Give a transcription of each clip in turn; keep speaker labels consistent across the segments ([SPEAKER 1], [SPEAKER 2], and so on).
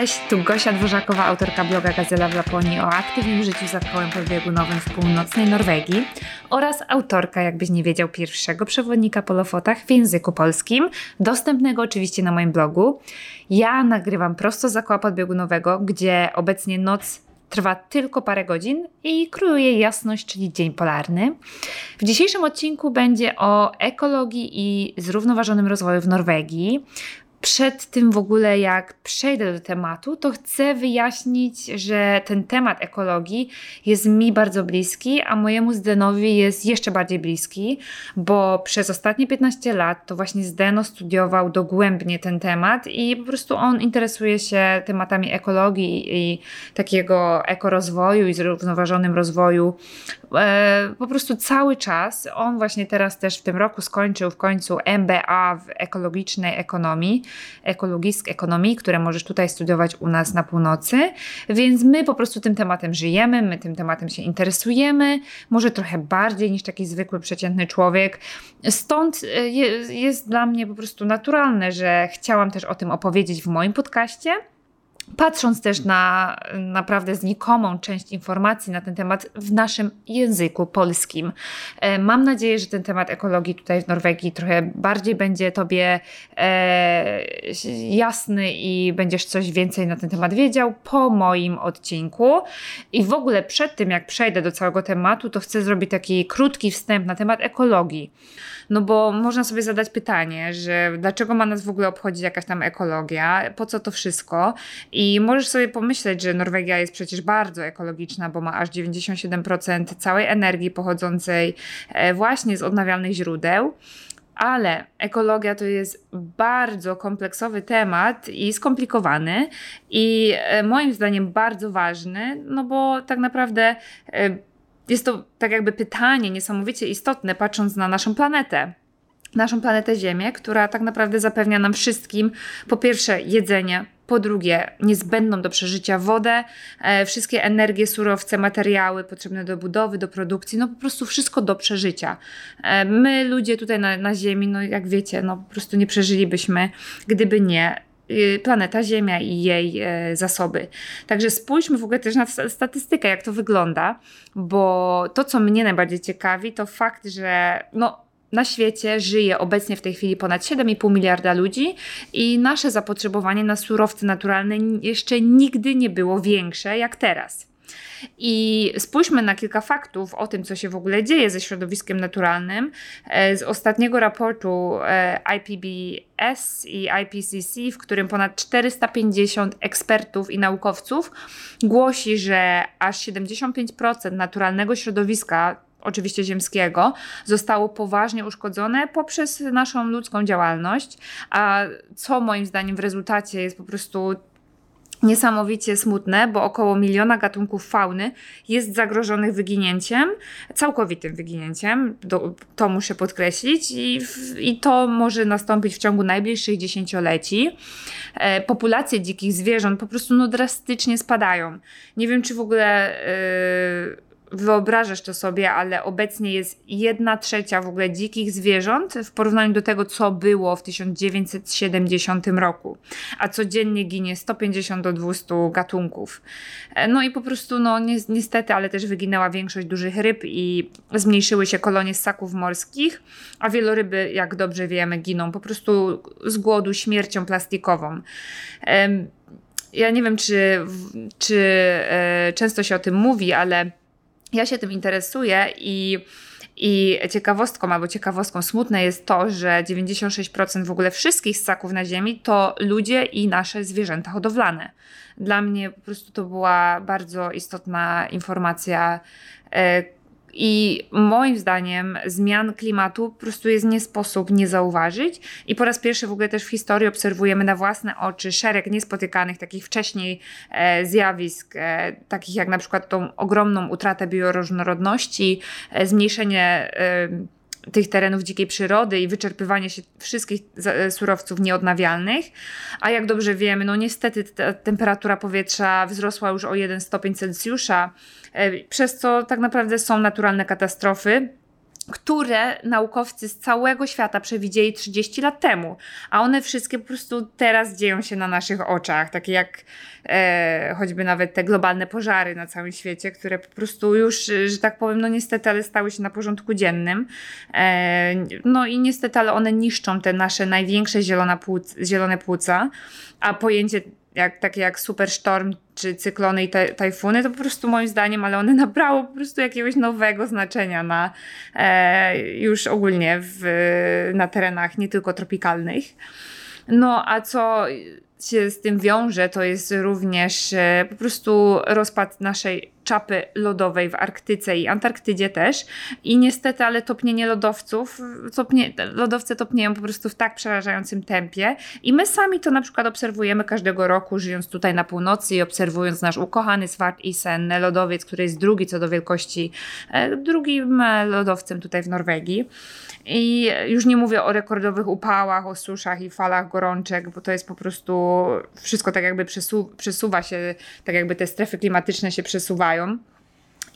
[SPEAKER 1] Cześć, tu Gosia Dworzakowa, autorka bloga Gazela w Laponii o aktywnym życiu za kołem podbiegunowym w północnej Norwegii oraz autorka, jakbyś nie wiedział, pierwszego przewodnika po Lofotach w języku polskim, dostępnego oczywiście na moim blogu. Ja nagrywam prosto z koła podbiegunowego, gdzie obecnie noc trwa tylko parę godzin i króluje jasność, czyli dzień polarny. W dzisiejszym odcinku będzie o ekologii i zrównoważonym rozwoju w Norwegii przed tym w ogóle, jak przejdę do tematu, to chcę wyjaśnić, że ten temat ekologii jest mi bardzo bliski, a mojemu Zdenowi jest jeszcze bardziej bliski, bo przez ostatnie 15 lat to właśnie Zdeno studiował dogłębnie ten temat i po prostu on interesuje się tematami ekologii i takiego ekorozwoju i zrównoważonym rozwoju e, po prostu cały czas. On właśnie teraz też w tym roku skończył w końcu MBA w ekologicznej ekonomii ekologisk ekonomii, które możesz tutaj studiować u nas na północy. Więc my po prostu tym tematem żyjemy, my tym tematem się interesujemy, może trochę bardziej niż taki zwykły, przeciętny człowiek. Stąd e, jest dla mnie po prostu naturalne, że chciałam też o tym opowiedzieć w moim podcaście. Patrząc też na naprawdę znikomą część informacji na ten temat w naszym języku polskim. E, mam nadzieję, że ten temat ekologii tutaj w Norwegii trochę bardziej będzie Tobie e, jasny i będziesz coś więcej na ten temat wiedział po moim odcinku. I w ogóle przed tym, jak przejdę do całego tematu, to chcę zrobić taki krótki wstęp na temat ekologii. No bo można sobie zadać pytanie, że dlaczego ma nas w ogóle obchodzić jakaś tam ekologia, po co to wszystko? I możesz sobie pomyśleć, że Norwegia jest przecież bardzo ekologiczna, bo ma aż 97% całej energii pochodzącej e, właśnie z odnawialnych źródeł. Ale ekologia to jest bardzo kompleksowy temat i skomplikowany, i e, moim zdaniem bardzo ważny, no bo tak naprawdę e, jest to tak jakby pytanie niesamowicie istotne, patrząc na naszą planetę naszą planetę Ziemię, która tak naprawdę zapewnia nam wszystkim po pierwsze jedzenie, po drugie niezbędną do przeżycia wodę, e, wszystkie energie, surowce, materiały potrzebne do budowy, do produkcji, no po prostu wszystko do przeżycia. E, my ludzie tutaj na, na Ziemi, no jak wiecie, no po prostu nie przeżylibyśmy, gdyby nie y, planeta Ziemia i jej e, zasoby. Także spójrzmy w ogóle też na statystykę, jak to wygląda, bo to, co mnie najbardziej ciekawi, to fakt, że no, na świecie żyje obecnie w tej chwili ponad 7,5 miliarda ludzi i nasze zapotrzebowanie na surowce naturalne jeszcze nigdy nie było większe jak teraz. I spójrzmy na kilka faktów o tym, co się w ogóle dzieje ze środowiskiem naturalnym. E, z ostatniego raportu e, IPBS i IPCC, w którym ponad 450 ekspertów i naukowców głosi, że aż 75% naturalnego środowiska oczywiście ziemskiego, zostało poważnie uszkodzone poprzez naszą ludzką działalność, a co moim zdaniem w rezultacie jest po prostu niesamowicie smutne, bo około miliona gatunków fauny jest zagrożonych wyginięciem, całkowitym wyginięciem, do, to muszę podkreślić, i, i to może nastąpić w ciągu najbliższych dziesięcioleci. E, populacje dzikich zwierząt po prostu no, drastycznie spadają. Nie wiem, czy w ogóle. Yy, wyobrażasz to sobie, ale obecnie jest jedna trzecia w ogóle dzikich zwierząt w porównaniu do tego, co było w 1970 roku, a codziennie ginie 150 do 200 gatunków. E, no i po prostu, no ni niestety, ale też wyginęła większość dużych ryb i zmniejszyły się kolonie ssaków morskich, a wieloryby, jak dobrze wiemy, giną po prostu z głodu, śmiercią plastikową. Ja nie wiem, czy, czy e, często się o tym mówi, ale ja się tym interesuję i i ciekawostką albo ciekawostką smutne jest to, że 96% w ogóle wszystkich ssaków na Ziemi to ludzie i nasze zwierzęta hodowlane. Dla mnie po prostu to była bardzo istotna informacja, e, i moim zdaniem zmian klimatu po prostu jest nie sposób nie zauważyć. I po raz pierwszy w ogóle też w historii obserwujemy na własne oczy szereg niespotykanych takich wcześniej e, zjawisk, e, takich jak na przykład tą ogromną utratę bioróżnorodności, e, zmniejszenie e, tych terenów dzikiej przyrody i wyczerpywanie się wszystkich e, surowców nieodnawialnych. A jak dobrze wiemy, no niestety temperatura powietrza wzrosła już o 1 stopień Celsjusza, e, przez co tak naprawdę są naturalne katastrofy które naukowcy z całego świata przewidzieli 30 lat temu, a one wszystkie po prostu teraz dzieją się na naszych oczach, takie jak e, choćby nawet te globalne pożary na całym świecie, które po prostu już, że tak powiem, no niestety, ale stały się na porządku dziennym. E, no i niestety, ale one niszczą te nasze największe płuc, zielone płuca, a pojęcie jak, takie jak supersztorm czy cyklony i tajfuny, to po prostu moim zdaniem, ale one nabrało po prostu jakiegoś nowego znaczenia na e, już ogólnie w, na terenach nie tylko tropikalnych. No a co się z tym wiąże, to jest również e, po prostu rozpad naszej czapy lodowej w Arktyce i Antarktydzie też. I niestety, ale topnienie lodowców, topnie, lodowce topnieją po prostu w tak przerażającym tempie. I my sami to na przykład obserwujemy każdego roku, żyjąc tutaj na północy i obserwując nasz ukochany Svart Isen, lodowiec, który jest drugi co do wielkości, e, drugim e, lodowcem tutaj w Norwegii. I już nie mówię o rekordowych upałach, o suszach i falach gorączek, bo to jest po prostu wszystko tak jakby przesu przesuwa się, tak jakby te strefy klimatyczne się przesuwają.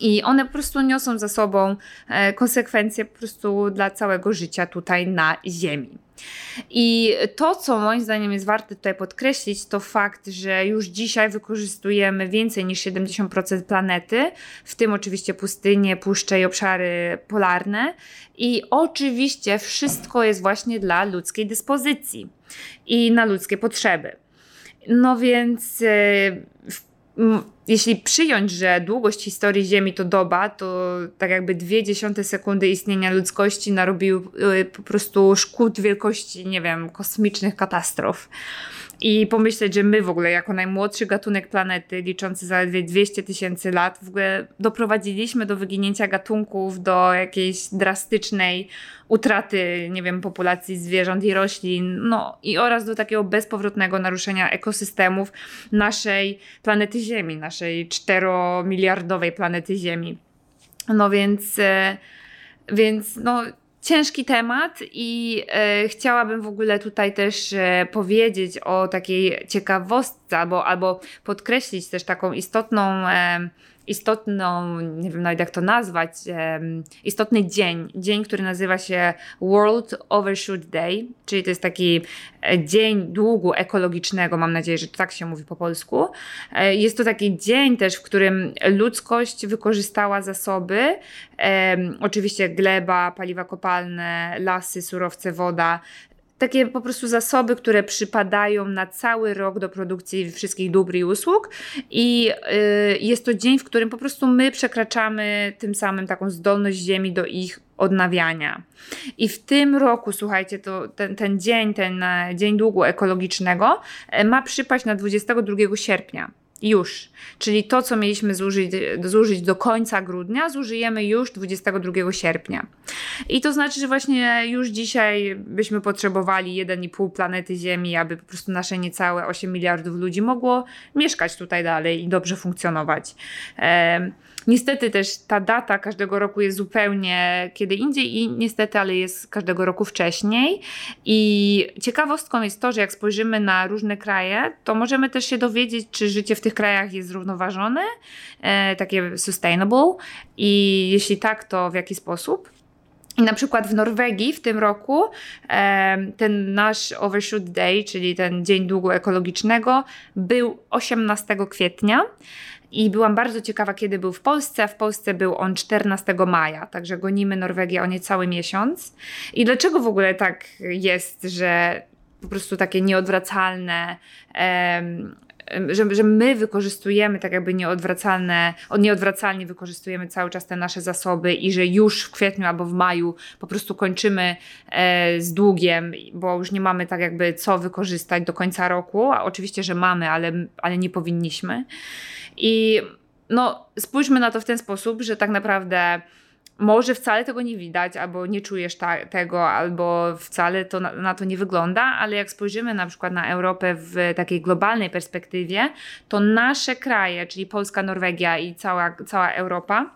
[SPEAKER 1] I one po prostu niosą za sobą e, konsekwencje po prostu dla całego życia tutaj na Ziemi. I to, co moim zdaniem jest warte tutaj podkreślić, to fakt, że już dzisiaj wykorzystujemy więcej niż 70% planety, w tym oczywiście pustynie, puszcze i obszary polarne. I oczywiście wszystko jest właśnie dla ludzkiej dyspozycji i na ludzkie potrzeby. No więc e, jeśli przyjąć, że długość historii Ziemi to doba, to tak jakby dwie dziesiąte sekundy istnienia ludzkości narobiły po prostu szkód wielkości, nie wiem, kosmicznych katastrof i pomyśleć, że my w ogóle jako najmłodszy gatunek planety, liczący zaledwie 200 tysięcy lat, w ogóle doprowadziliśmy do wyginięcia gatunków, do jakiejś drastycznej utraty, nie wiem, populacji zwierząt i roślin, no i oraz do takiego bezpowrotnego naruszenia ekosystemów naszej planety Ziemi, naszej czteromiliardowej planety Ziemi. No więc, e, więc no ciężki temat i e, chciałabym w ogóle tutaj też e, powiedzieć o takiej ciekawostce albo, albo podkreślić też taką istotną istotną, nie wiem nawet jak to nazwać, istotny dzień, dzień, który nazywa się World Overshoot Day, czyli to jest taki e, dzień długu ekologicznego, mam nadzieję, że tak się mówi po polsku. E, jest to taki dzień też, w którym ludzkość wykorzystała zasoby, oczywiście gleba, paliwa kopalne, lasy, surowce, woda, takie po prostu zasoby, które przypadają na cały rok do produkcji wszystkich dóbr i usług. I y, jest to dzień, w którym po prostu my przekraczamy tym samym taką zdolność Ziemi do ich odnawiania. I w tym roku, słuchajcie, to ten, ten dzień, ten e, dzień długu ekologicznego e, ma przypaść na 22 sierpnia. Już. Czyli to, co mieliśmy zużyć, zużyć do końca grudnia, zużyjemy już 22 sierpnia. I to znaczy, że właśnie już dzisiaj byśmy potrzebowali 1,5 planety Ziemi, aby po prostu nasze niecałe 8 miliardów ludzi mogło mieszkać tutaj dalej i dobrze funkcjonować. Niestety też ta data każdego roku jest zupełnie kiedy indziej i niestety, ale jest każdego roku wcześniej. I ciekawostką jest to, że jak spojrzymy na różne kraje, to możemy też się dowiedzieć, czy życie w tych krajach jest zrównoważone, e, takie sustainable i jeśli tak, to w jaki sposób. I na przykład w Norwegii w tym roku e, ten nasz Overshoot Day, czyli ten Dzień Długu Ekologicznego, był 18 kwietnia. I byłam bardzo ciekawa, kiedy był w Polsce. W Polsce był on 14 maja, także gonimy Norwegię o niecały miesiąc. I dlaczego w ogóle tak jest, że po prostu takie nieodwracalne że, że my wykorzystujemy tak jakby nieodwracalne, nieodwracalnie wykorzystujemy cały czas te nasze zasoby i że już w kwietniu albo w maju po prostu kończymy e, z długiem, bo już nie mamy tak jakby co wykorzystać do końca roku, a oczywiście, że mamy, ale, ale nie powinniśmy. I no, spójrzmy na to w ten sposób, że tak naprawdę może wcale tego nie widać, albo nie czujesz ta, tego, albo wcale to na, na, to nie wygląda, ale jak spojrzymy na przykład na Europę w takiej globalnej perspektywie, to nasze kraje, czyli Polska, Norwegia i cała, cała Europa,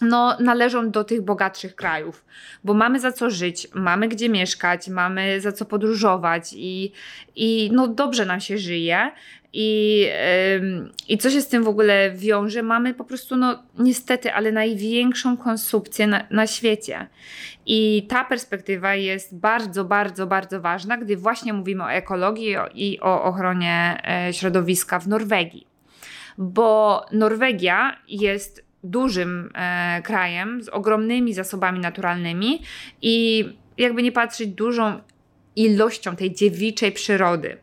[SPEAKER 1] no, należą do tych bogatszych krajów, bo mamy za co żyć, mamy gdzie mieszkać, mamy za co podróżować i, i no, dobrze nam się żyje. I, yy, I co się z tym w ogóle wiąże? Mamy po prostu, no niestety, ale największą konsumpcję na, na świecie. I ta perspektywa jest bardzo, bardzo, bardzo ważna, gdy właśnie mówimy o ekologii i o ochronie e, środowiska w Norwegii. Bo Norwegia jest dużym e, krajem z ogromnymi zasobami naturalnymi i jakby nie patrzeć dużą ilością tej dziewiczej przyrody.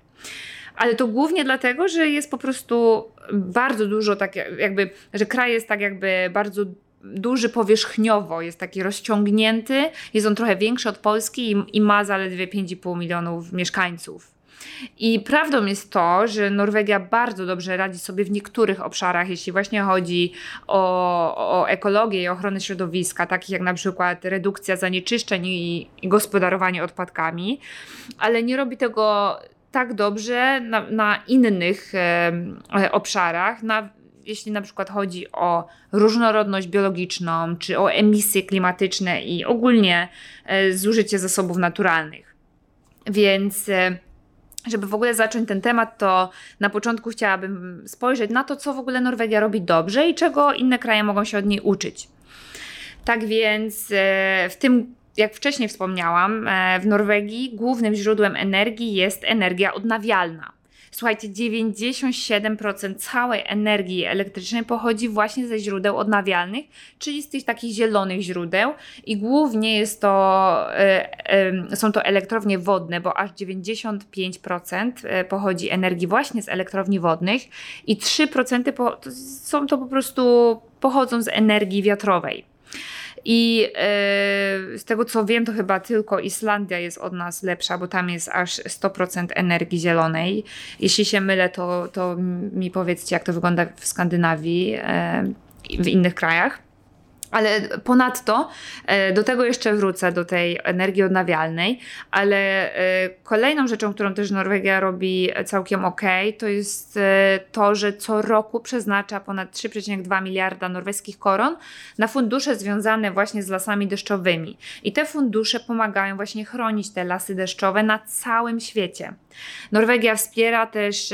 [SPEAKER 1] Ale to głównie dlatego, że jest po prostu bardzo dużo tak jakby, że kraj jest tak jakby bardzo duży powierzchniowo, jest taki rozciągnięty, jest on trochę większy od Polski i, i ma zaledwie 5,5 milionów mieszkańców. I prawdą jest to, że Norwegia bardzo dobrze radzi sobie w niektórych obszarach, jeśli właśnie chodzi o, o ekologię i ochronę środowiska, takich jak na przykład redukcja zanieczyszczeń i, i gospodarowanie odpadkami, ale nie robi tego tak dobrze na, na innych e, obszarach, na, jeśli na przykład chodzi o różnorodność biologiczną, czy o emisje klimatyczne i ogólnie e, zużycie zasobów naturalnych. Więc e, żeby w ogóle zacząć ten temat, to na początku chciałabym spojrzeć na to, co w ogóle Norwegia robi dobrze i czego inne kraje mogą się od niej uczyć. Tak więc e, w tym, jak wcześniej wspomniałam, e, w Norwegii głównym źródłem energii jest energia odnawialna. Słuchajcie, 97% całej energii elektrycznej pochodzi właśnie ze źródeł odnawialnych, czyli z tych takich zielonych źródeł i głównie jest to, y, y, są to elektrownie wodne, bo aż 95% e, pochodzi energii właśnie z elektrowni wodnych i 3% po, to są to po prostu pochodzą z energii wiatrowej. I yy, z tego co wiem, to chyba tylko Islandia jest od nas lepsza, bo tam jest aż 100% energii zielonej. Jeśli się mylę, to, to mi powiedzcie, jak to wygląda w Skandynawii, yy, w innych krajach. Ale ponadto e, do tego jeszcze wrócę, do tej energii odnawialnej, ale e, kolejną rzeczą, którą też Norwegia robi całkiem ok, to jest e, to, że co roku przeznacza ponad 3,2 miliarda norweskich koron na fundusze związane właśnie z lasami deszczowymi. I te fundusze pomagają właśnie chronić te lasy deszczowe na całym świecie. Norwegia wspiera też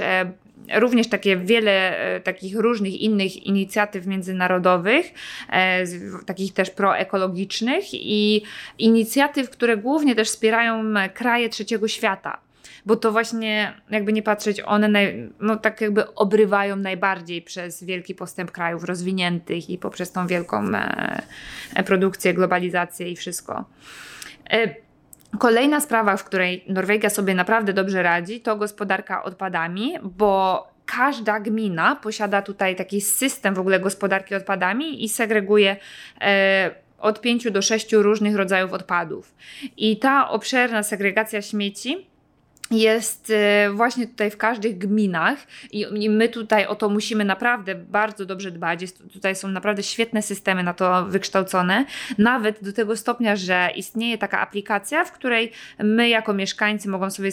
[SPEAKER 1] również takie wiele e, takich różnych innych inicjatyw międzynarodowych, e, takich też proekologicznych i inicjatyw, które głównie też wspierają kraje trzeciego świata bo to właśnie, jakby nie patrzeć, one naj, no tak jakby obrywają najbardziej przez wielki postęp krajów rozwiniętych i poprzez tą wielką e, produkcję, globalizację i wszystko. E, Kolejna sprawa, w której Norwegia sobie naprawdę dobrze radzi, to gospodarka odpadami, bo każda gmina posiada tutaj taki system w ogóle gospodarki odpadami i segreguje e, od 5 do 6 różnych rodzajów odpadów. I ta obszerna segregacja śmieci jest e, właśnie tutaj w każdych gminach i my tutaj o to musimy naprawdę bardzo dobrze dbać. Jest, tutaj są naprawdę świetne systemy na to wykształcone, nawet do tego stopnia, że istnieje taka aplikacja, w której my jako mieszkańcy mogą sobie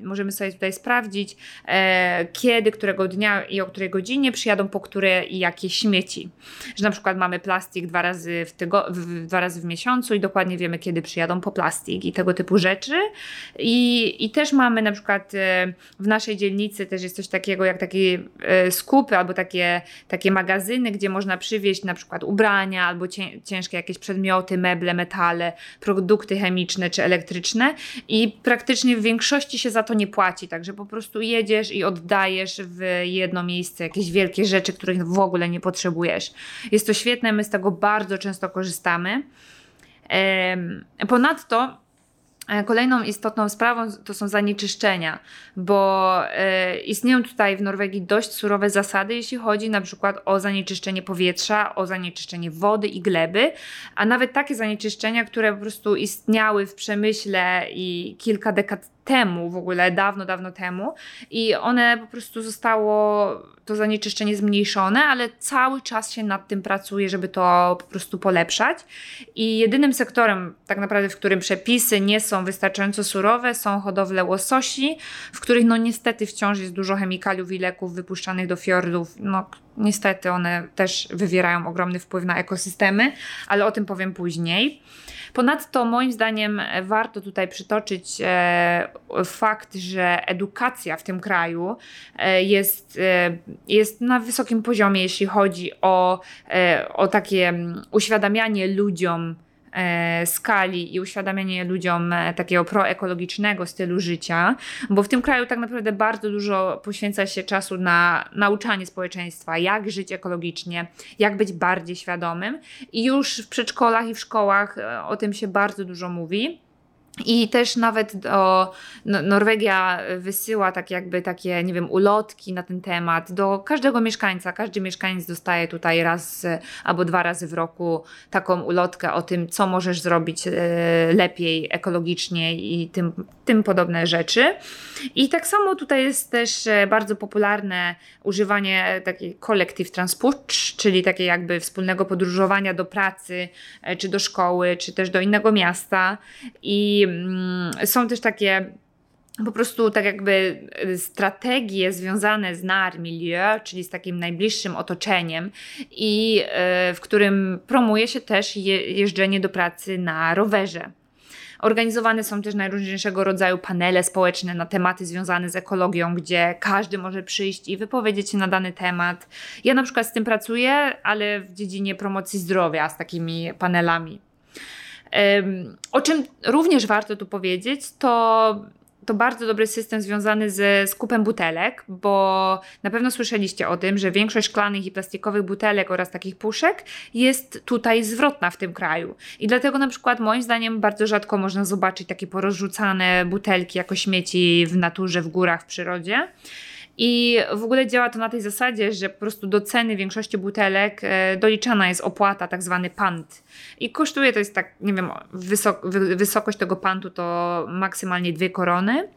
[SPEAKER 1] możemy sobie tutaj sprawdzić, e, kiedy, którego dnia i o której godzinie przyjadą po które i jakie śmieci. Że na przykład mamy plastik dwa razy w, tygo, w, dwa razy w miesiącu i dokładnie wiemy, kiedy przyjadą po plastik i tego typu rzeczy. I, i też mamy na przykład e, w naszej dzielnicy też jest coś takiego jak takie e, skupy albo takie, takie magazyny, gdzie można przywieźć na przykład ubrania albo ciężkie jakieś przedmioty, meble, metale, produkty chemiczne czy elektryczne i praktycznie w większości się za to nie płaci, także po prostu jedziesz i oddajesz w jedno miejsce jakieś wielkie rzeczy, których w ogóle nie potrzebujesz. Jest to świetne, my z tego bardzo często korzystamy. Ponadto kolejną istotną sprawą to są zanieczyszczenia, bo e, istnieją tutaj w Norwegii dość surowe zasady, jeśli chodzi na przykład o zanieczyszczenie powietrza, o zanieczyszczenie wody i gleby, a nawet takie zanieczyszczenia, które po prostu istniały w przemyśle i kilka dekad temu, w ogóle dawno, dawno temu i one po prostu zostało to zanieczyszczenie zmniejszone, ale cały czas się nad tym pracuje, żeby to po prostu polepszać. I jedynym sektorem, tak naprawdę, w którym przepisy nie są wystarczająco surowe, są hodowle łososi, w których no niestety wciąż jest dużo chemikaliów i leków wypuszczanych do fiordów, no, niestety one też wywierają ogromny wpływ na ekosystemy, ale o tym powiem później. Ponadto moim zdaniem warto tutaj przytoczyć e, fakt, że edukacja w tym kraju e, jest, e, jest na wysokim poziomie, jeśli chodzi o, o takie mm, uświadamianie ludziom, skali i uświadamianie ludziom e, takiego proekologicznego stylu życia, bo w tym kraju tak naprawdę bardzo dużo poświęca się czasu na nauczanie społeczeństwa, jak żyć ekologicznie, jak być bardziej świadomym i już w przedszkolach i w szkołach e, o tym się bardzo dużo mówi. I też nawet do, no, Norwegia wysyła tak jakby takie, nie wiem, ulotki na ten temat do każdego mieszkańca. Każdy mieszkaniec dostaje tutaj raz albo dwa razy w roku taką ulotkę o tym, co możesz zrobić e, lepiej, ekologicznie i tym, tym podobne rzeczy. I tak samo tutaj jest też e, bardzo popularne używanie takiej collective transport, czyli takiej jakby wspólnego podróżowania do pracy, e, czy do szkoły, czy też do innego miasta. I są też takie po prostu tak jakby strategie związane z nar milieu, czyli z takim najbliższym otoczeniem i e, w którym promuje się też jeżdżenie do pracy na rowerze. Organizowane są też najróżniejszego rodzaju panele społeczne na tematy związane z ekologią, gdzie każdy może przyjść i wypowiedzieć się na dany temat. Ja na przykład z tym pracuję, ale w dziedzinie promocji zdrowia z takimi panelami. O czym również warto tu powiedzieć, to to bardzo dobry system związany ze skupem butelek, bo na pewno słyszeliście o tym, że większość szklanych i plastikowych butelek oraz takich puszek jest tutaj zwrotna w tym kraju. I dlatego na przykład moim zdaniem bardzo rzadko można zobaczyć takie porozrzucane butelki jako śmieci w naturze, w górach, w przyrodzie. I w ogóle działa to na tej zasadzie, że po prostu do ceny większości butelek e, doliczana jest opłata, tak zwany pant. I kosztuje to jest tak, nie wiem, wysok wysokość tego pantu to maksymalnie dwie korony.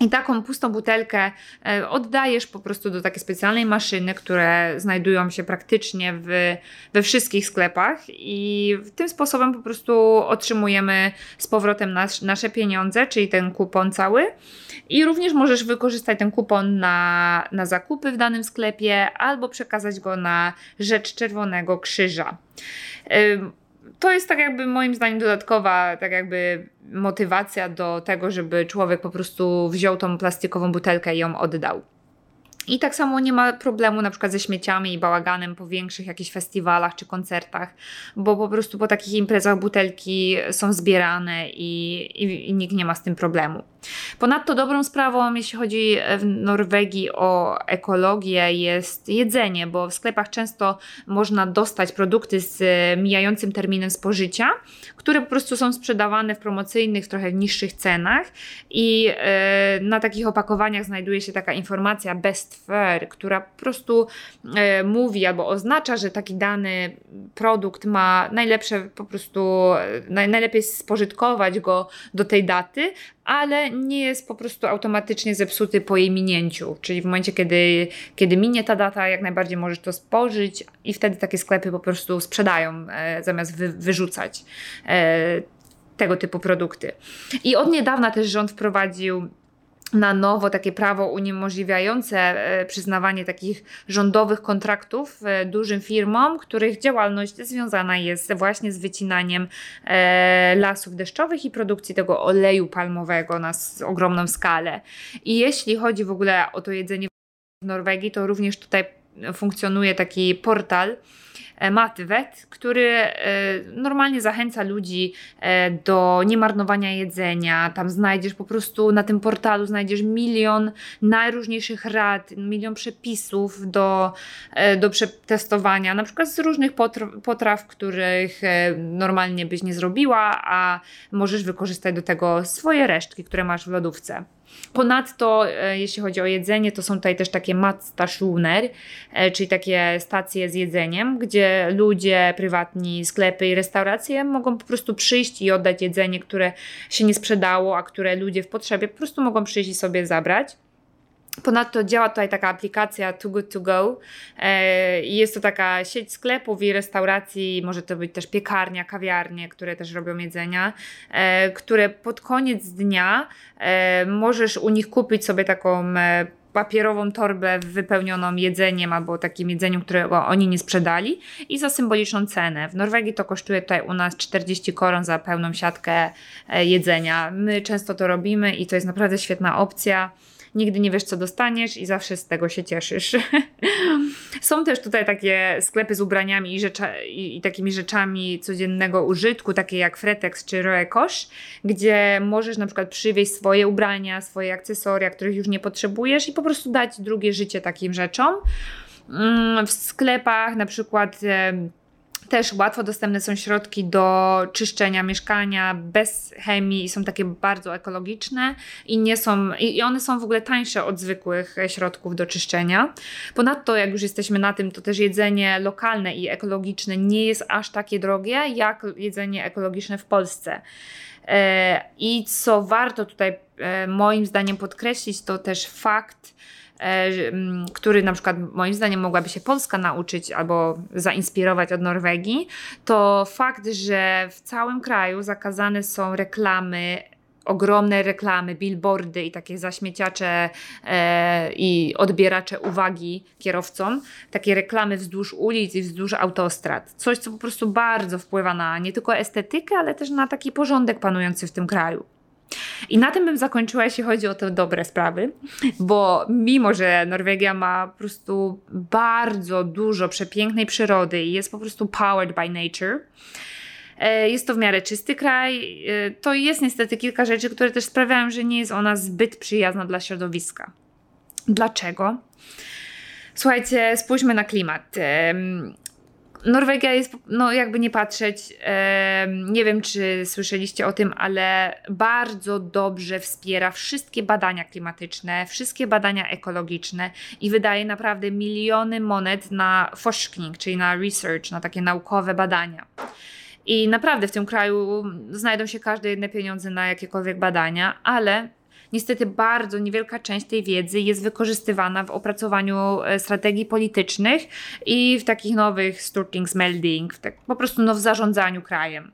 [SPEAKER 1] I taką pustą butelkę e, oddajesz po prostu do takiej specjalnej maszyny, które znajdują się praktycznie w, we wszystkich sklepach, i tym sposobem po prostu otrzymujemy z powrotem nas, nasze pieniądze, czyli ten kupon cały. I również możesz wykorzystać ten kupon na, na zakupy w danym sklepie albo przekazać go na rzecz Czerwonego Krzyża to jest tak jakby moim zdaniem dodatkowa tak jakby motywacja do tego, żeby człowiek po prostu wziął tą plastikową butelkę i ją oddał. I tak samo nie ma problemu na przykład ze śmieciami i bałaganem po większych jakichś festiwalach czy koncertach, bo po prostu po takich imprezach butelki są zbierane i, i, i nikt nie ma z tym problemu. Ponadto dobrą sprawą, jeśli chodzi w Norwegii o ekologię, jest jedzenie, bo w sklepach często można dostać produkty z mijającym terminem spożycia, które po prostu są sprzedawane w promocyjnych, trochę niższych cenach i e, na takich opakowaniach znajduje się taka informacja best fair, która po prostu e, mówi albo oznacza, że taki dany produkt ma najlepsze po prostu, e, najlepiej spożytkować go do tej daty, ale nie jest po prostu automatycznie zepsuty po jej minięciu. Czyli w momencie, kiedy, kiedy minie ta data, jak najbardziej możesz to spożyć i wtedy takie sklepy po prostu sprzedają e, zamiast wy, wyrzucać e, tego typu produkty. I od niedawna też rząd wprowadził na nowo takie prawo uniemożliwiające e, przyznawanie takich rządowych kontraktów e, dużym firmom, których działalność związana jest właśnie z wycinaniem e, lasów deszczowych i produkcji tego oleju palmowego na ogromną skalę. I jeśli chodzi w ogóle o to jedzenie w Norwegii, to również tutaj funkcjonuje taki portal, E, Matwet, który e, normalnie zachęca ludzi e, do niemarnowania jedzenia. Tam znajdziesz po prostu na tym portalu znajdziesz milion najróżniejszych rad, milion przepisów do, do przetestowania, na przykład z różnych potraw, których normalnie byś nie zrobiła, a możesz wykorzystać do tego swoje resztki, które masz w lodówce. Ponadto, e, jeśli chodzi o jedzenie, to są tutaj też takie matstationer, e, czyli takie stacje z jedzeniem, gdzie ludzie, prywatni sklepy i restauracje mogą po prostu przyjść i oddać jedzenie, które się nie sprzedało, a które ludzie w potrzebie po prostu mogą przyjść i sobie zabrać. Ponadto działa tutaj taka aplikacja Too Good To Go. E, jest to taka sieć sklepów i restauracji, może to być też piekarnia, kawiarnie, które też robią jedzenia, e, które pod koniec dnia e, możesz u nich kupić sobie taką papierową torbę wypełnioną jedzeniem albo takim jedzeniem, którego oni nie sprzedali i za symboliczną cenę. W Norwegii to kosztuje tutaj u nas 40 koron za pełną siatkę jedzenia. My często to robimy i to jest naprawdę świetna opcja nigdy nie wiesz, co dostaniesz i zawsze z tego się cieszysz. Są też tutaj takie sklepy z ubraniami i, rzecza, i, i, takimi rzeczami codziennego użytku, takie jak Fretex czy Roekosz, gdzie możesz na przykład przywieźć swoje ubrania, swoje akcesoria, których już nie potrzebujesz i po prostu dać drugie życie takim rzeczom. Mm, w sklepach na przykład też łatwo dostępne są środki do czyszczenia mieszkania bez chemii i są takie bardzo ekologiczne i nie są i one są w ogóle tańsze od zwykłych środków do czyszczenia. Ponadto jak już jesteśmy na tym, to też jedzenie lokalne i ekologiczne nie jest aż takie drogie jak jedzenie ekologiczne w Polsce. E, I co warto tutaj e, moim zdaniem podkreślić, to też fakt, który na przykład moim zdaniem mogłaby się Polska nauczyć albo zainspirować od Norwegii, to fakt, że w całym kraju zakazane są reklamy ogromne reklamy, billboardy i takie zaśmieciacze e, i odbieracze uwagi kierowcom, takie reklamy wzdłuż ulic i wzdłuż autostrad. Coś, co po prostu bardzo wpływa na nie tylko estetykę, ale też na taki porządek panujący w tym kraju. I na tym bym zakończyła, jeśli chodzi o te dobre sprawy, bo mimo, że Norwegia ma po prostu bardzo dużo przepięknej przyrody i jest po prostu powered by nature, e, jest to w miarę czysty kraj. E, to jest niestety kilka rzeczy, które też sprawiają, że nie jest ona zbyt przyjazna dla środowiska. Dlaczego? Słuchajcie, spójrzmy na klimat. Norwegia jest, no jakby nie patrzeć, nie wiem czy słyszeliście o tym, ale bardzo dobrze wspiera wszystkie badania klimatyczne, wszystkie badania ekologiczne i wydaje naprawdę miliony monet na forskning, czyli na research, na takie naukowe badania. I naprawdę w tym kraju znajdą się każde jedne pieniądze na jakiekolwiek badania, ale Niestety bardzo niewielka część tej wiedzy jest wykorzystywana w opracowaniu e, strategii politycznych i w takich nowych Sturtingsmelding, tak, po prostu no, w zarządzaniu krajem.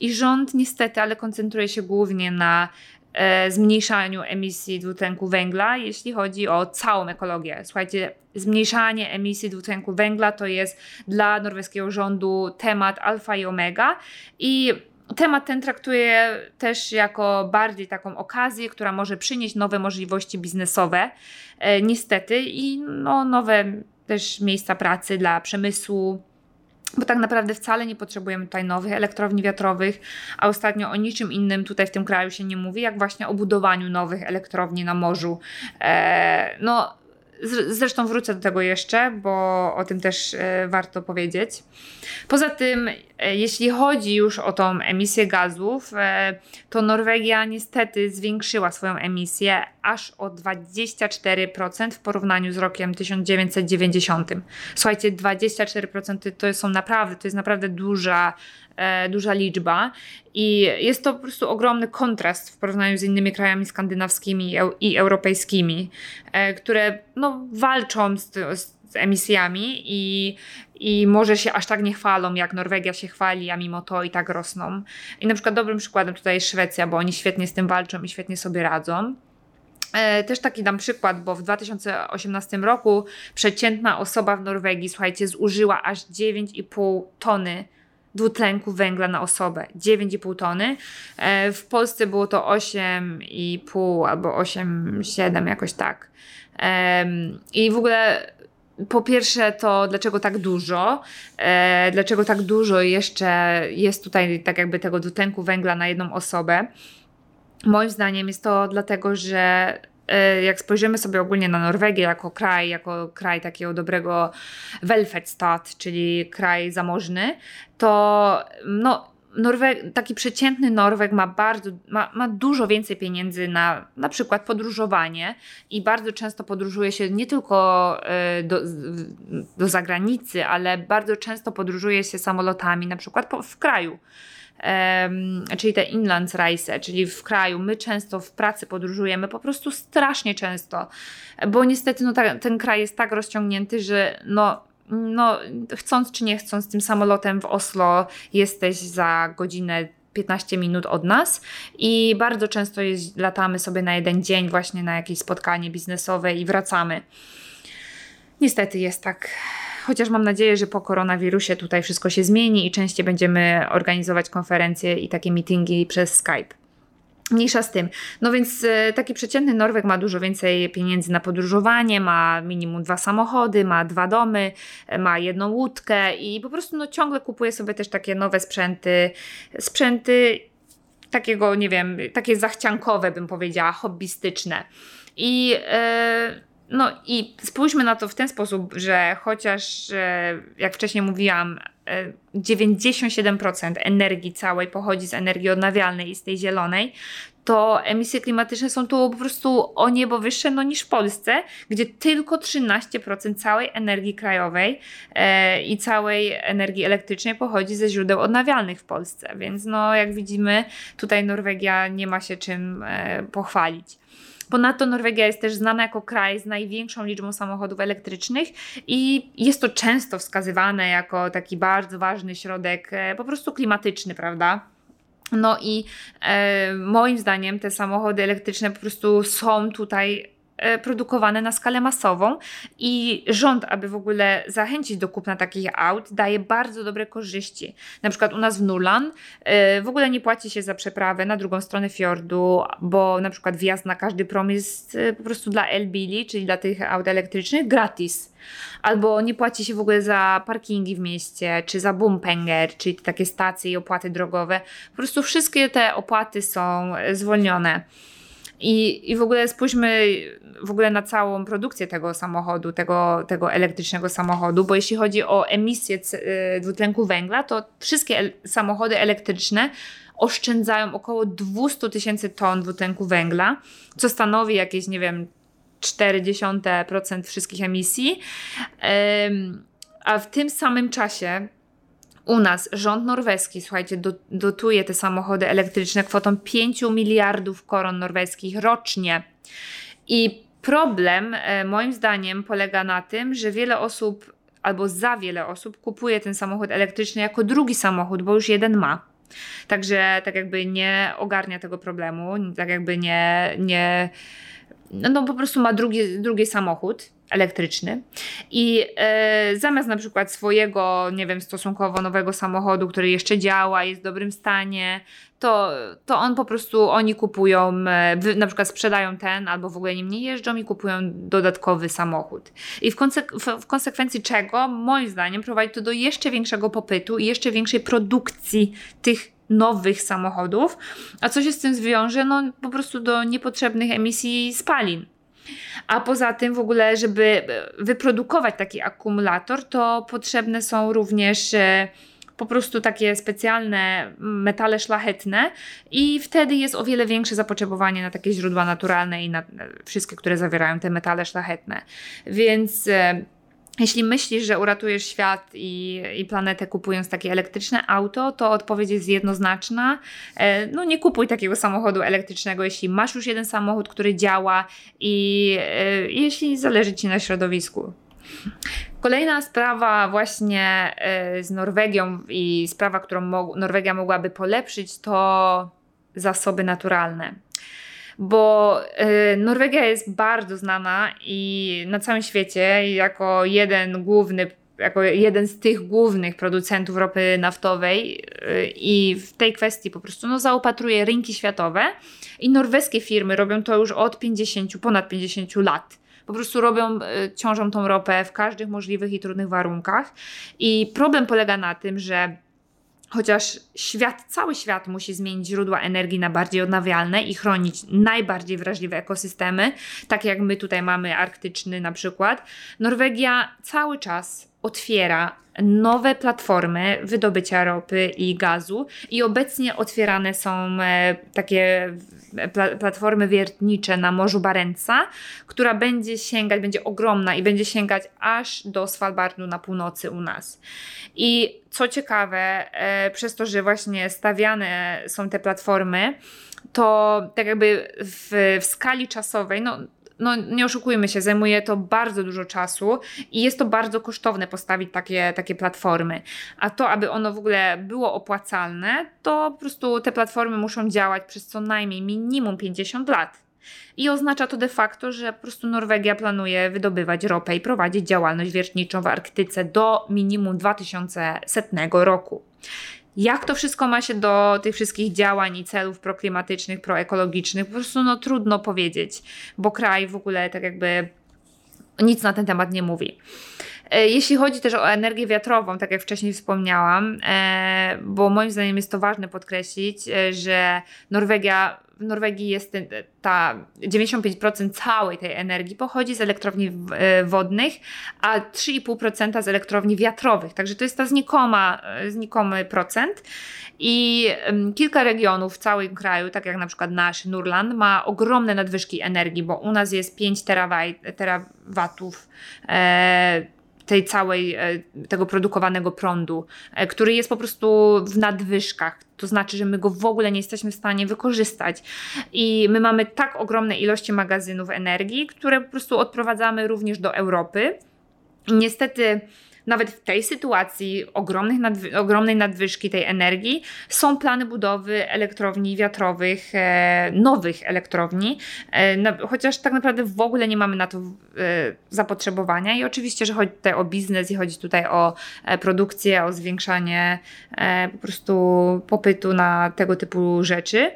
[SPEAKER 1] I rząd niestety, ale koncentruje się głównie na e, zmniejszaniu emisji dwutlenku węgla, jeśli chodzi o całą ekologię. Słuchajcie, zmniejszanie emisji dwutlenku węgla to jest dla norweskiego rządu temat alfa i omega i Temat ten traktuję też jako bardziej taką okazję, która może przynieść nowe możliwości biznesowe, e, niestety, i no, nowe też miejsca pracy dla przemysłu, bo tak naprawdę wcale nie potrzebujemy tutaj nowych elektrowni wiatrowych, a ostatnio o niczym innym tutaj w tym kraju się nie mówi, jak właśnie o budowaniu nowych elektrowni na morzu. E, no, Zresztą wrócę do tego jeszcze, bo o tym też e, warto powiedzieć. Poza tym, e, jeśli chodzi już o tą emisję gazów, e, to Norwegia niestety zwiększyła swoją emisję aż o 24% w porównaniu z rokiem 1990. Słuchajcie, 24% to są naprawdę, to jest naprawdę duża duża liczba i jest to po prostu ogromny kontrast w porównaniu z innymi krajami skandynawskimi i europejskimi, e, które no, walczą z, z z emisjami i, i może się aż tak nie chwalą, jak Norwegia się chwali, a mimo to i tak rosną. I na przykład dobrym przykładem tutaj jest Szwecja, bo oni świetnie z tym walczą i świetnie sobie radzą. E, też taki dam przykład, bo w 2018 roku przeciętna osoba w Norwegii, słuchajcie, zużyła aż 9,5 tony dwutlenku węgla na osobę. 9,5 tony. E, w Polsce było to 8,5 albo 8,7 jakoś tak. I w ogóle po pierwsze to dlaczego tak dużo, e, dlaczego tak dużo jeszcze jest tutaj tak jakby tego dwutlenku węgla na jedną osobę. Moim zdaniem jest to dlatego, że jak spojrzymy sobie ogólnie na Norwegię jako kraj, jako kraj takiego dobrego Welfärtsstat, czyli kraj zamożny, to no, Norwe taki przeciętny Norweg ma bardzo, ma, ma dużo więcej pieniędzy na na przykład podróżowanie i bardzo często podróżuje się nie tylko e, do, do zagranicy, ale bardzo często podróżuje się samolotami na przykład w kraju czyli te Inlandsreise, czyli w kraju. My często w pracy podróżujemy, po prostu strasznie często, bo niestety no, ta, ten kraj jest tak rozciągnięty, że no, no, chcąc czy nie chcąc, tym samolotem w Oslo jesteś za godzinę 15 minut od nas i bardzo często jest, latamy sobie na jeden dzień właśnie na jakieś spotkanie biznesowe i wracamy. Niestety jest tak chociaż mam nadzieję, że po koronawirusie tutaj wszystko się zmieni i częściej będziemy organizować konferencje i takie meetingi przez Skype. Mniejsza z tym. No więc e, taki przeciętny Norweg ma dużo więcej pieniędzy na podróżowanie, ma minimum dwa samochody, ma dwa domy, e, ma jedną łódkę i po prostu no, ciągle kupuje sobie też takie nowe sprzęty, sprzęty takiego, nie wiem, takie zachciankowe bym powiedziała, hobbystyczne. I e, no i spójrzmy na to w ten sposób, że chociaż, jak wcześniej mówiłam, 97% e, energii całej pochodzi z energii odnawialnej i z tej zielonej, to emisje klimatyczne są tu po prostu o niebo wyższe no, niż w Polsce, gdzie tylko 13% całej energii krajowej e, i całej energii elektrycznej pochodzi ze źródeł odnawialnych w Polsce. Więc no, jak widzimy, tutaj Norwegia nie ma się czym e, pochwalić. Ponadto Norwegia jest też znana jako kraj z największą liczbą samochodów elektrycznych i jest to często wskazywane jako taki bardzo ważny środek e, po prostu klimatyczny, prawda? No i e, moim zdaniem te samochody elektryczne po prostu są tutaj produkowane na skalę masową i rząd, aby w ogóle zachęcić do kupna takich aut, daje bardzo dobre korzyści. Na przykład u nas w Nulan e, w ogóle nie płaci się za przeprawę na drugą stronę fiordu, bo na przykład wjazd na każdy prom jest e, po prostu dla Elbili, czyli dla tych aut elektrycznych, gratis. Albo nie płaci się w ogóle za parkingi w mieście, czy za bumpenger, czyli takie stacje i opłaty drogowe. Po prostu wszystkie te opłaty są zwolnione. I, I w ogóle spójrzmy w ogóle na całą produkcję tego samochodu, tego, tego elektrycznego samochodu, bo jeśli chodzi o emisję y, dwutlenku węgla, to wszystkie samochody elektryczne oszczędzają około 200 tysięcy ton dwutlenku węgla, co stanowi jakieś, nie wiem, 0,4% wszystkich emisji. A w tym samym czasie u nas rząd norweski, słuchajcie, dotuje te samochody elektryczne kwotą 5 miliardów koron norweskich rocznie. I problem, e, moim zdaniem, polega na tym, że wiele osób albo za wiele osób kupuje ten samochód elektryczny jako drugi samochód, bo już jeden ma. Także tak jakby nie ogarnia tego problemu, tak jakby nie, nie no, no po prostu ma drugi, drugi samochód elektryczny i e, zamiast na przykład swojego, nie wiem, stosunkowo nowego samochodu, który jeszcze działa, jest w dobrym stanie, to, to on po prostu, oni kupują, e, na przykład sprzedają ten, albo w ogóle nim nie jeżdżą i kupują dodatkowy samochód. I w, konsek w, w konsekwencji czego, moim zdaniem, prowadzi to do jeszcze większego popytu i jeszcze większej produkcji tych nowych samochodów, a co się z tym zwiąże? No po prostu do niepotrzebnych emisji spalin. A poza tym w ogóle, żeby wyprodukować taki akumulator, to potrzebne są również e, po prostu takie specjalne metale szlachetne i wtedy jest o wiele większe zapotrzebowanie na takie źródła naturalne i na wszystkie, które zawierają te metale szlachetne. Więc e, jeśli myślisz, że uratujesz świat i, i planetę kupując takie elektryczne auto, to odpowiedź jest jednoznaczna. E, no nie kupuj takiego samochodu elektrycznego, jeśli masz już jeden samochód, który działa i e, jeśli zależy Ci na środowisku. Kolejna sprawa właśnie e, z Norwegią i sprawa, którą Norwegia mogłaby polepszyć, to zasoby naturalne bo y, Norwegia jest bardzo znana i na całym świecie jako jeden główny jako jeden z tych głównych producentów ropy naftowej y, i w tej kwestii po prostu no, zaopatruje rynki światowe i norweskie firmy robią to już od 50, ponad 50 lat. Po prostu robią, y, ciążą tą ropę w każdych możliwych i trudnych warunkach. I problem polega na tym, że Chociaż świat, cały świat musi zmienić źródła energii na bardziej odnawialne i chronić najbardziej wrażliwe ekosystemy, tak jak my tutaj mamy arktyczny na przykład, Norwegia cały czas otwiera nowe platformy wydobycia ropy i gazu i obecnie otwierane są e, takie platformy wiertnicze na Morzu Barentsa, która będzie sięgać, będzie ogromna i będzie sięgać aż do Svalbardu na północy u nas. I co ciekawe, e, przez to, że właśnie stawiane są te platformy, to tak jakby w, w skali czasowej, no no nie oszukujmy się, zajmuje to bardzo dużo czasu i jest to bardzo kosztowne postawić takie, takie platformy. A to, aby ono w ogóle było opłacalne, to po prostu te platformy muszą działać przez co najmniej minimum 50 lat. I oznacza to de facto, że po prostu Norwegia planuje wydobywać ropę i prowadzić działalność wiertniczą w Arktyce do minimum 2100 roku. Jak to wszystko ma się do tych wszystkich działań i celów proklimatycznych, proekologicznych, po prostu no trudno powiedzieć, bo kraj w ogóle tak jakby nic na ten temat nie mówi. E, jeśli chodzi też o energię wiatrową, tak jak wcześniej wspomniałam, e, bo moim zdaniem jest to ważne podkreślić, e, że Norwegia w Norwegii jest ta 95% całej tej energii pochodzi z elektrowni wodnych, a 3,5% z elektrowni wiatrowych. Także to jest ta znikoma, znikomy procent. I kilka regionów w całym kraju, tak jak na przykład nasz Nurland, ma ogromne nadwyżki energii, bo u nas jest 5 terawatów. Tej całej, e, tego produkowanego prądu, e, który jest po prostu w nadwyżkach. To znaczy, że my go w ogóle nie jesteśmy w stanie wykorzystać. I my mamy tak ogromne ilości magazynów energii, które po prostu odprowadzamy również do Europy. I niestety nawet w tej sytuacji ogromnych nadwy ogromnej nadwyżki tej energii są plany budowy elektrowni wiatrowych, e, nowych elektrowni, e, na, chociaż tak naprawdę w ogóle nie mamy na to e, zapotrzebowania i oczywiście, że chodzi tutaj o biznes i chodzi tutaj o e, produkcję, o zwiększanie e, po prostu popytu na tego typu rzeczy.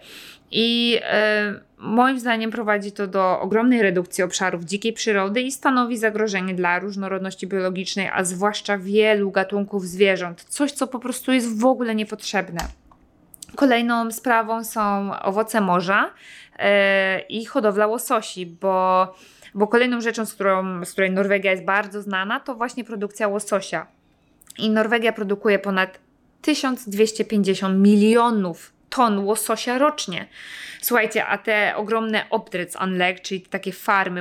[SPEAKER 1] I e, moim zdaniem prowadzi to do ogromnej redukcji obszarów dzikiej przyrody i stanowi zagrożenie dla różnorodności biologicznej, a zwłaszcza wielu gatunków zwierząt. Coś, co po prostu jest w ogóle niepotrzebne. Kolejną sprawą są owoce morza yy, i hodowla łososi, bo, bo kolejną rzeczą, z, którą, z której Norwegia jest bardzo znana, to właśnie produkcja łososia. I Norwegia produkuje ponad 1250 milionów ton łososia rocznie. Słuchajcie, a te ogromne Opdretsanleg, czyli takie farmy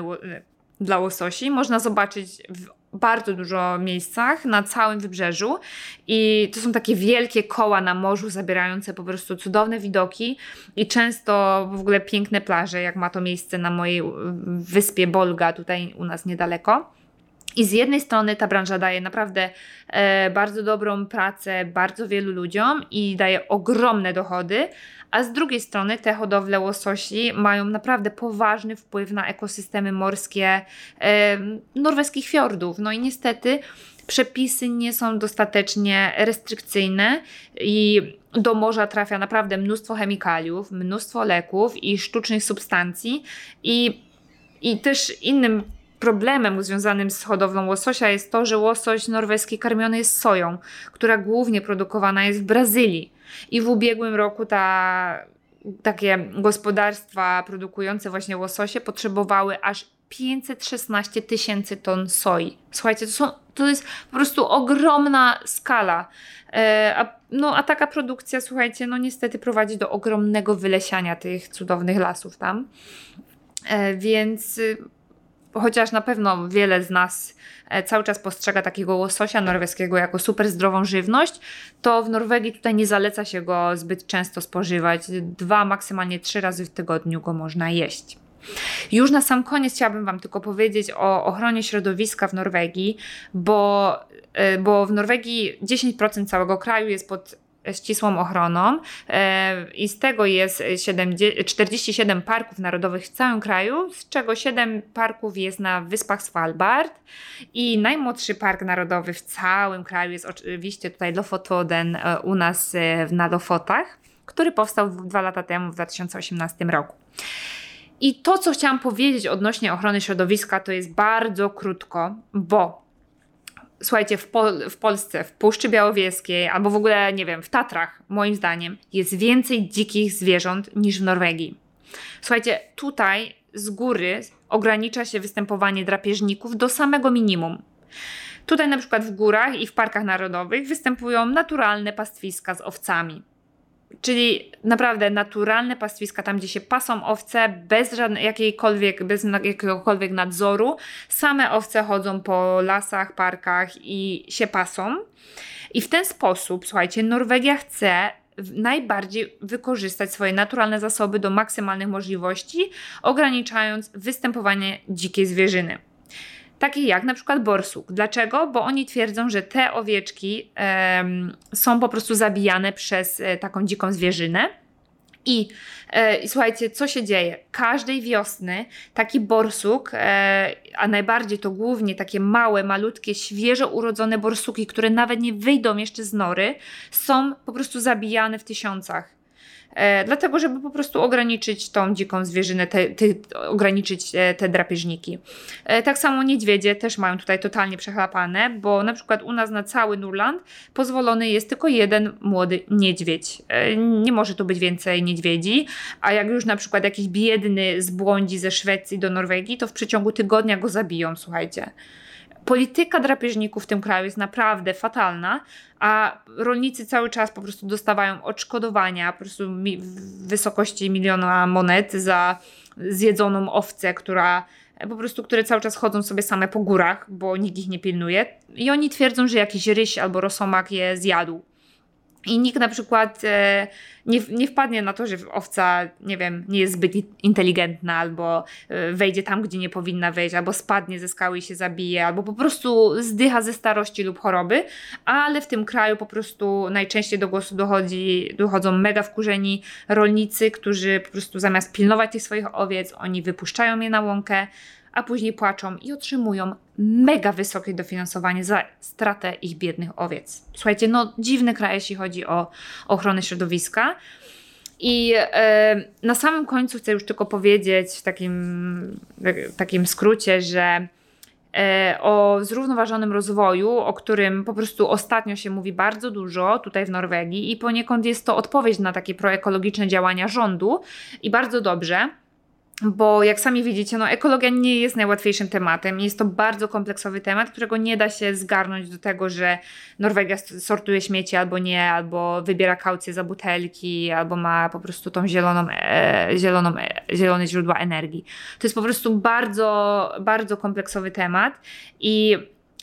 [SPEAKER 1] dla łososi, można zobaczyć w bardzo dużo miejscach na całym wybrzeżu i to są takie wielkie koła na morzu zabierające po prostu cudowne widoki i często w ogóle piękne plaże, jak ma to miejsce na mojej wyspie Bolga tutaj u nas niedaleko. I z jednej strony ta branża daje naprawdę e, bardzo dobrą pracę bardzo wielu ludziom i daje ogromne dochody, a z drugiej strony te hodowle łososi mają naprawdę poważny wpływ na ekosystemy morskie e, norweskich fiordów. No i niestety przepisy nie są dostatecznie restrykcyjne i do morza trafia naprawdę mnóstwo chemikaliów, mnóstwo leków i sztucznych substancji i, i też innym problemem związanym z hodowlą łososia jest to, że łosoś norweski karmiony jest soją, która głównie produkowana jest w Brazylii. I w ubiegłym roku ta, takie gospodarstwa produkujące właśnie łososie potrzebowały aż 516 tysięcy ton soi. Słuchajcie, to, są, to jest po prostu ogromna skala. E, a, no, a taka produkcja, słuchajcie, no niestety prowadzi do ogromnego wylesiania tych cudownych lasów tam. E, więc chociaż na pewno wiele z nas e, cały czas postrzega takiego łososia norweskiego jako super zdrową żywność, to w Norwegii tutaj nie zaleca się go zbyt często spożywać. Dwa, maksymalnie trzy razy w tygodniu go można jeść. Już na sam koniec chciałabym Wam tylko powiedzieć o ochronie środowiska w Norwegii, bo, e, bo w Norwegii 10% całego kraju jest pod ścisłą ochroną e, i z tego jest 7, 47 parków narodowych w całym kraju, z czego 7 parków jest na wyspach Svalbard i najmłodszy park narodowy w całym kraju jest oczywiście tutaj Lofotoden e, u nas e, na Lofotach, który powstał dwa lata temu w 2018 roku. I to, co chciałam powiedzieć odnośnie ochrony środowiska, to jest bardzo krótko, bo słuchajcie, w, Pol w Polsce, w Puszczy Białowieskiej, albo w ogóle, nie wiem, w Tatrach, moim zdaniem, jest więcej dzikich zwierząt niż w Norwegii. Słuchajcie, tutaj z góry ogranicza się występowanie drapieżników do samego minimum. Tutaj na przykład w górach i w parkach narodowych występują naturalne pastwiska z owcami. Czyli naprawdę naturalne pastwiska, tam gdzie się pasą owce, bez jakiejkolwiek, bez jakiegokolwiek nadzoru. Same owce chodzą po lasach, parkach i się pasą. I w ten sposób, słuchajcie, Norwegia chce najbardziej wykorzystać swoje naturalne zasoby do maksymalnych możliwości, ograniczając występowanie dzikiej zwierzyny takie jak na przykład borsuk. Dlaczego? Bo oni twierdzą, że te owieczki są po prostu zabijane przez e, taką dziką zwierzynę. I, e, słuchajcie, co się dzieje? Każdej wiosny taki borsuk, e, a najbardziej to głównie takie małe, malutkie, świeżo urodzone borsuki, które nawet nie wyjdą jeszcze z nory, są po prostu zabijane w tysiącach. E, dlatego żeby po prostu ograniczyć tą dziką zwierzynę, te, te, ograniczyć e, te drapieżniki. E, tak samo niedźwiedzie też mają tutaj totalnie przechlapane, bo na przykład u nas na cały Nurland pozwolony jest tylko jeden młody niedźwiedź. Nie może tu być więcej niedźwiedzi, a jak już na przykład jakiś biedny zbłądzi ze Szwecji do Norwegii, to w przeciągu tygodnia go zabiją, słuchajcie polityka drapieżników w tym kraju jest naprawdę fatalna, a rolnicy cały czas po prostu dostawają odszkodowania po prostu w wysokości miliona monet za zjedzoną owcę, która po prostu, które cały czas chodzą sobie same po górach, bo nikt ich nie pilnuje. I oni twierdzą, że jakiś ryś albo rosomak je zjadł. I nikt na przykład e, nie, nie wpadnie na to, że owca, nie wiem, nie jest zbyt inteligentna, albo e, wejdzie tam, gdzie nie powinna wejść, albo spadnie ze skały i się zabije, albo po prostu zdycha ze starości lub choroby, ale w tym kraju po prostu najczęściej do głosu dochodzi, dochodzą mega wkurzeni rolnicy, którzy po prostu zamiast pilnować tych swoich owiec, oni wypuszczają je na łąkę, a później płaczą i otrzymują mega wysokie dofinansowanie za stratę ich biednych owiec. Słuchajcie, no dziwny kraj, jeśli chodzi o ochronę środowiska. I e, na samym końcu chcę już tylko powiedzieć w takim, w takim skrócie, że e, o zrównoważonym rozwoju, o którym po prostu ostatnio się mówi bardzo dużo tutaj w Norwegii i poniekąd jest to odpowiedź na takie proekologiczne działania rządu i bardzo dobrze bo jak sami widzicie, no ekologia nie jest najłatwiejszym tematem. Jest to bardzo kompleksowy temat, którego nie da się zgarnąć do tego, że Norwegia sortuje śmieci albo nie, albo wybiera kaucję za butelki, albo ma po prostu tą zieloną, e, zieloną, e, zielone źródła energii. To jest po prostu bardzo, bardzo kompleksowy temat i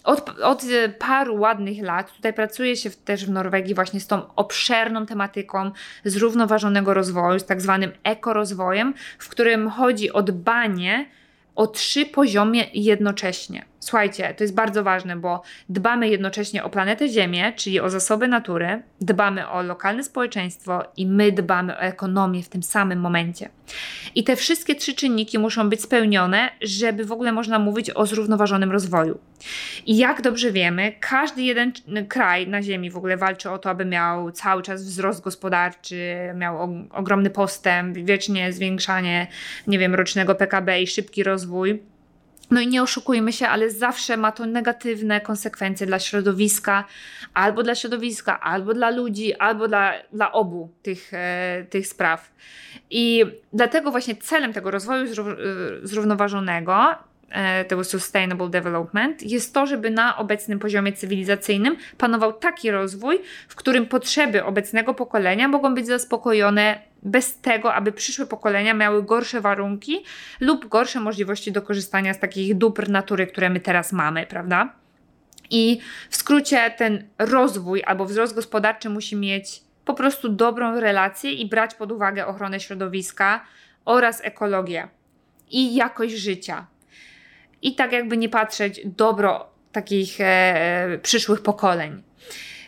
[SPEAKER 1] od, od paru ładnych lat tutaj pracuje się też w Norwegii właśnie z tą obszerną tematyką zrównoważonego rozwoju, z tak zwanym ekorozwojem, w którym chodzi o dbanie o trzy poziomy jednocześnie. Słuchajcie, to jest bardzo ważne, bo dbamy jednocześnie o planetę Ziemię, czyli o zasoby natury, dbamy o lokalne społeczeństwo i my dbamy o ekonomię w tym samym momencie. I te wszystkie trzy czynniki muszą być spełnione, żeby w ogóle można mówić o zrównoważonym rozwoju. I jak dobrze wiemy, każdy jeden kraj na Ziemi w ogóle walczy o to, aby miał cały czas wzrost gospodarczy, miał ogromny postęp, wiecznie zwiększanie, nie wiem, rocznego PKB i szybki rozwój. No i nie oszukujmy się, ale zawsze ma to negatywne konsekwencje dla środowiska, albo dla środowiska, albo dla ludzi, albo dla, dla obu tych, e, tych spraw. I dlatego właśnie celem tego rozwoju e, zrównoważonego tego Sustainable Development jest to, żeby na obecnym poziomie cywilizacyjnym panował taki rozwój, w którym potrzeby obecnego pokolenia mogą być zaspokojone bez tego, aby przyszłe pokolenia miały gorsze warunki lub gorsze możliwości do korzystania z takich dóbr natury, które my teraz mamy, prawda? I w skrócie ten rozwój albo wzrost gospodarczy musi mieć po prostu dobrą relację i brać pod uwagę ochronę środowiska oraz ekologię i jakość życia. I tak jakby nie patrzeć dobro takich e, przyszłych pokoleń.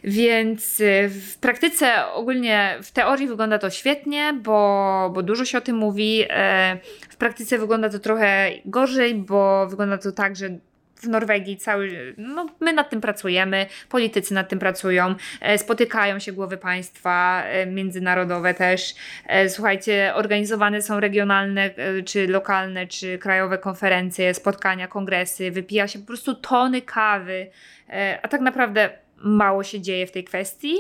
[SPEAKER 1] Więc y, w praktyce ogólnie w teorii wygląda to świetnie, bo, bo dużo się o tym mówi. E, w praktyce wygląda to trochę gorzej, bo wygląda to tak, że w Norwegii cały, no my nad tym pracujemy, politycy nad tym pracują, e, spotykają się głowy państwa e, międzynarodowe też. Słuchajcie, organizowane są regionalne, czy lokalne, czy krajowe konferencje, spotkania, kongresy, wypija się po prostu tony kawy, a tak naprawdę mało się dzieje w tej kwestii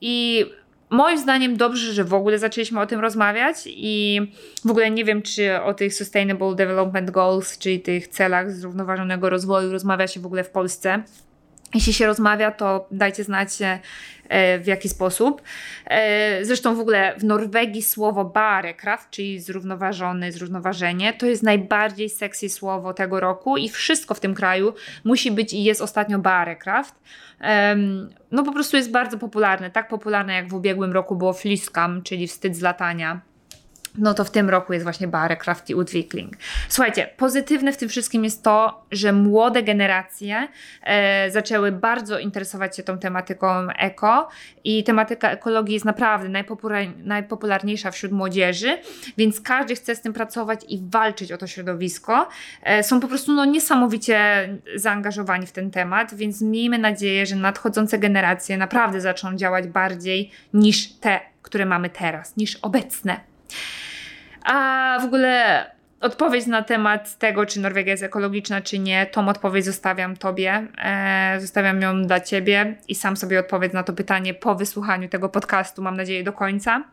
[SPEAKER 1] i moim zdaniem dobrze, że w ogóle zaczęliśmy o tym rozmawiać i w ogóle nie wiem, czy o tych Sustainable Development Goals, czyli tych celach zrównoważonego rozwoju rozmawia się w ogóle w Polsce. Jeśli się rozmawia, to dajcie znać e, w jaki sposób. E, zresztą w ogóle w Norwegii słowo barekraft, czyli zrównoważony, zrównoważenie, to jest najbardziej sexy słowo tego roku i wszystko w tym kraju musi być i jest ostatnio barekraft. No po prostu jest bardzo popularne, tak popularne jak w ubiegłym roku było fliskam, czyli wstyd z latania no to w tym roku jest właśnie Barecraft i Udwikling. Słuchajcie, pozytywne w tym wszystkim jest to, że młode generacje e, zaczęły bardzo interesować się tą tematyką eko i tematyka ekologii jest naprawdę najpopular najpopularniejsza wśród młodzieży, więc każdy chce z tym pracować i walczyć o to środowisko. E, są po prostu no, niesamowicie zaangażowani w ten temat, więc miejmy nadzieję, że nadchodzące generacje naprawdę zaczną działać bardziej niż te, które mamy teraz, niż obecne. A w ogóle odpowiedź na temat tego, czy Norwegia jest ekologiczna, czy nie, tą odpowiedź zostawiam Tobie. E, zostawiam ją dla Ciebie i sam sobie odpowiedz na to pytanie po wysłuchaniu tego podcastu, mam nadzieję, do końca.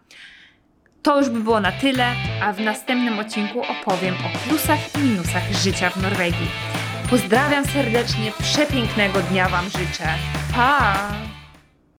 [SPEAKER 1] To już by było na tyle, a w następnym odcinku opowiem o plusach i minusach życia w Norwegii. Pozdrawiam serdecznie, przepięknego dnia Wam życzę. Pa!